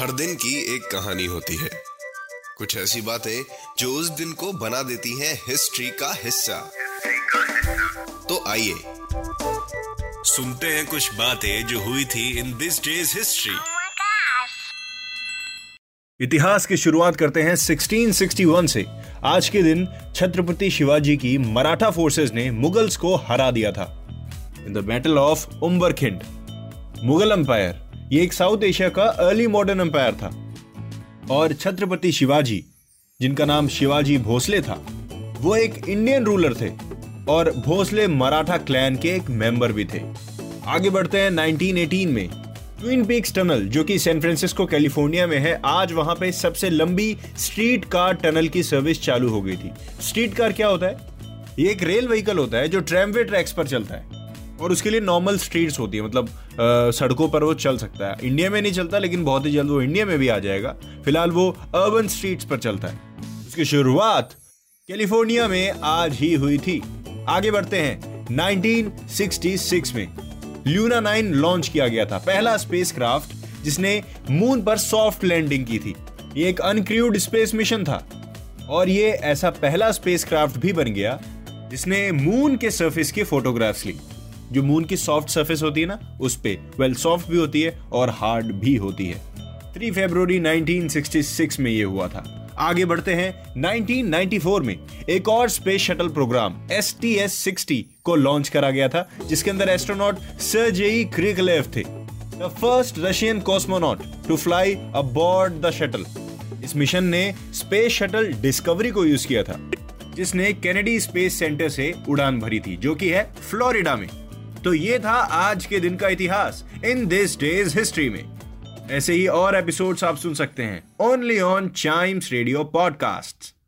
हर दिन की एक कहानी होती है। कुछ ऐसी बातें जो उस दिन को बना देती हैं हिस्ट्री का हिस्सा। तो आइए सुनते हैं कुछ बातें जो हुई थी इन दिस डेज़ हिस्ट्री! इतिहास की शुरुआत करते हैं 1661 से। आज के दिन छत्रपति शिवाजी की मराठा फोर्सेस ने मुगल्स को हरा दिया था। In the battle of Umberkhind Mughal empire ये एक साउथ एशिया का अर्ली मॉडर्न एम्पायर था। और छत्रपति शिवाजी, जिनका नाम शिवाजी भोसले था, वो एक इंडियन रूलर थे। और भोसले मराठा क्लैन के एक मेंबर भी थे। आगे बढ़ते हैं 1918 में। ट्विन पीक्स टनल जो कि सैन फ्रांसिस्को कैलिफ़ोर्निया में है, आज वहाँ पे सबसे लंबी स्ट्रीट कार टनल की सर्विस चालू हो गई थी। स्ट्रीट कार क्या होता है? ये एक रेल व्हीकल होता है, जो ट्रैमवे ट्रैक्स पर चलता है। और उसके लिए नॉर्मल स्ट्रीट्स होती है। मतलब अ, सड़कों पर वो चल सकता है। इंडिया में नहीं चलता लेकिन बहुत ही जल्द वो इंडिया में भी आ जाएगा। फ़िलहाल वो अर्बन स्ट्रीट्स पर चलता है। उसकी शुरुआत कैलिफ़ोर्निया में आज ही हुई थी। आगे बढ़ते हैं। 1966 में ल्यूना 9 लॉन्च किया गया था। पहला स्पेसक्राफ्ट जिसने मून पर सॉफ्ट लैंडिंग की थी। ये एक अनक्रूड स्पेस मिशन था। और ये ऐसा पहला स्पेसक्राफ्ट भी बन गया जिसने मून के सरफेस की फोटोग्राफ्स ली। जो मून की सॉफ्ट सरफेस होती है ना, उस पे। वेल सॉफ्ट भी होती है और हार्ड भी होती है। 3 फरवरी 1966 में ये हुआ था। आगे बढ़ते हैं 1994 में। एक और space shuttle programme S T S sixty को लॉन्च करा गया था, जिसके अंदर एस्ट्रोनॉट सर्जेई क्रिकलेव थे। The first Russian cosmonaut to fly aboard the shuttle इस मिशन ने स्पेस शटल डिस्कवरी को यूज़ किया था, जिसने कैनेडी स्पेस सेंटर से उड़ान भरी थी, जो कि है फ्लोरिडा में। तो ये था आज के दिन का इतिहास, इन दिस डेज़ हिस्ट्री में। ऐसे ही और एपिसोड्स आप सुन सकते हैं only on Chimes radio podcast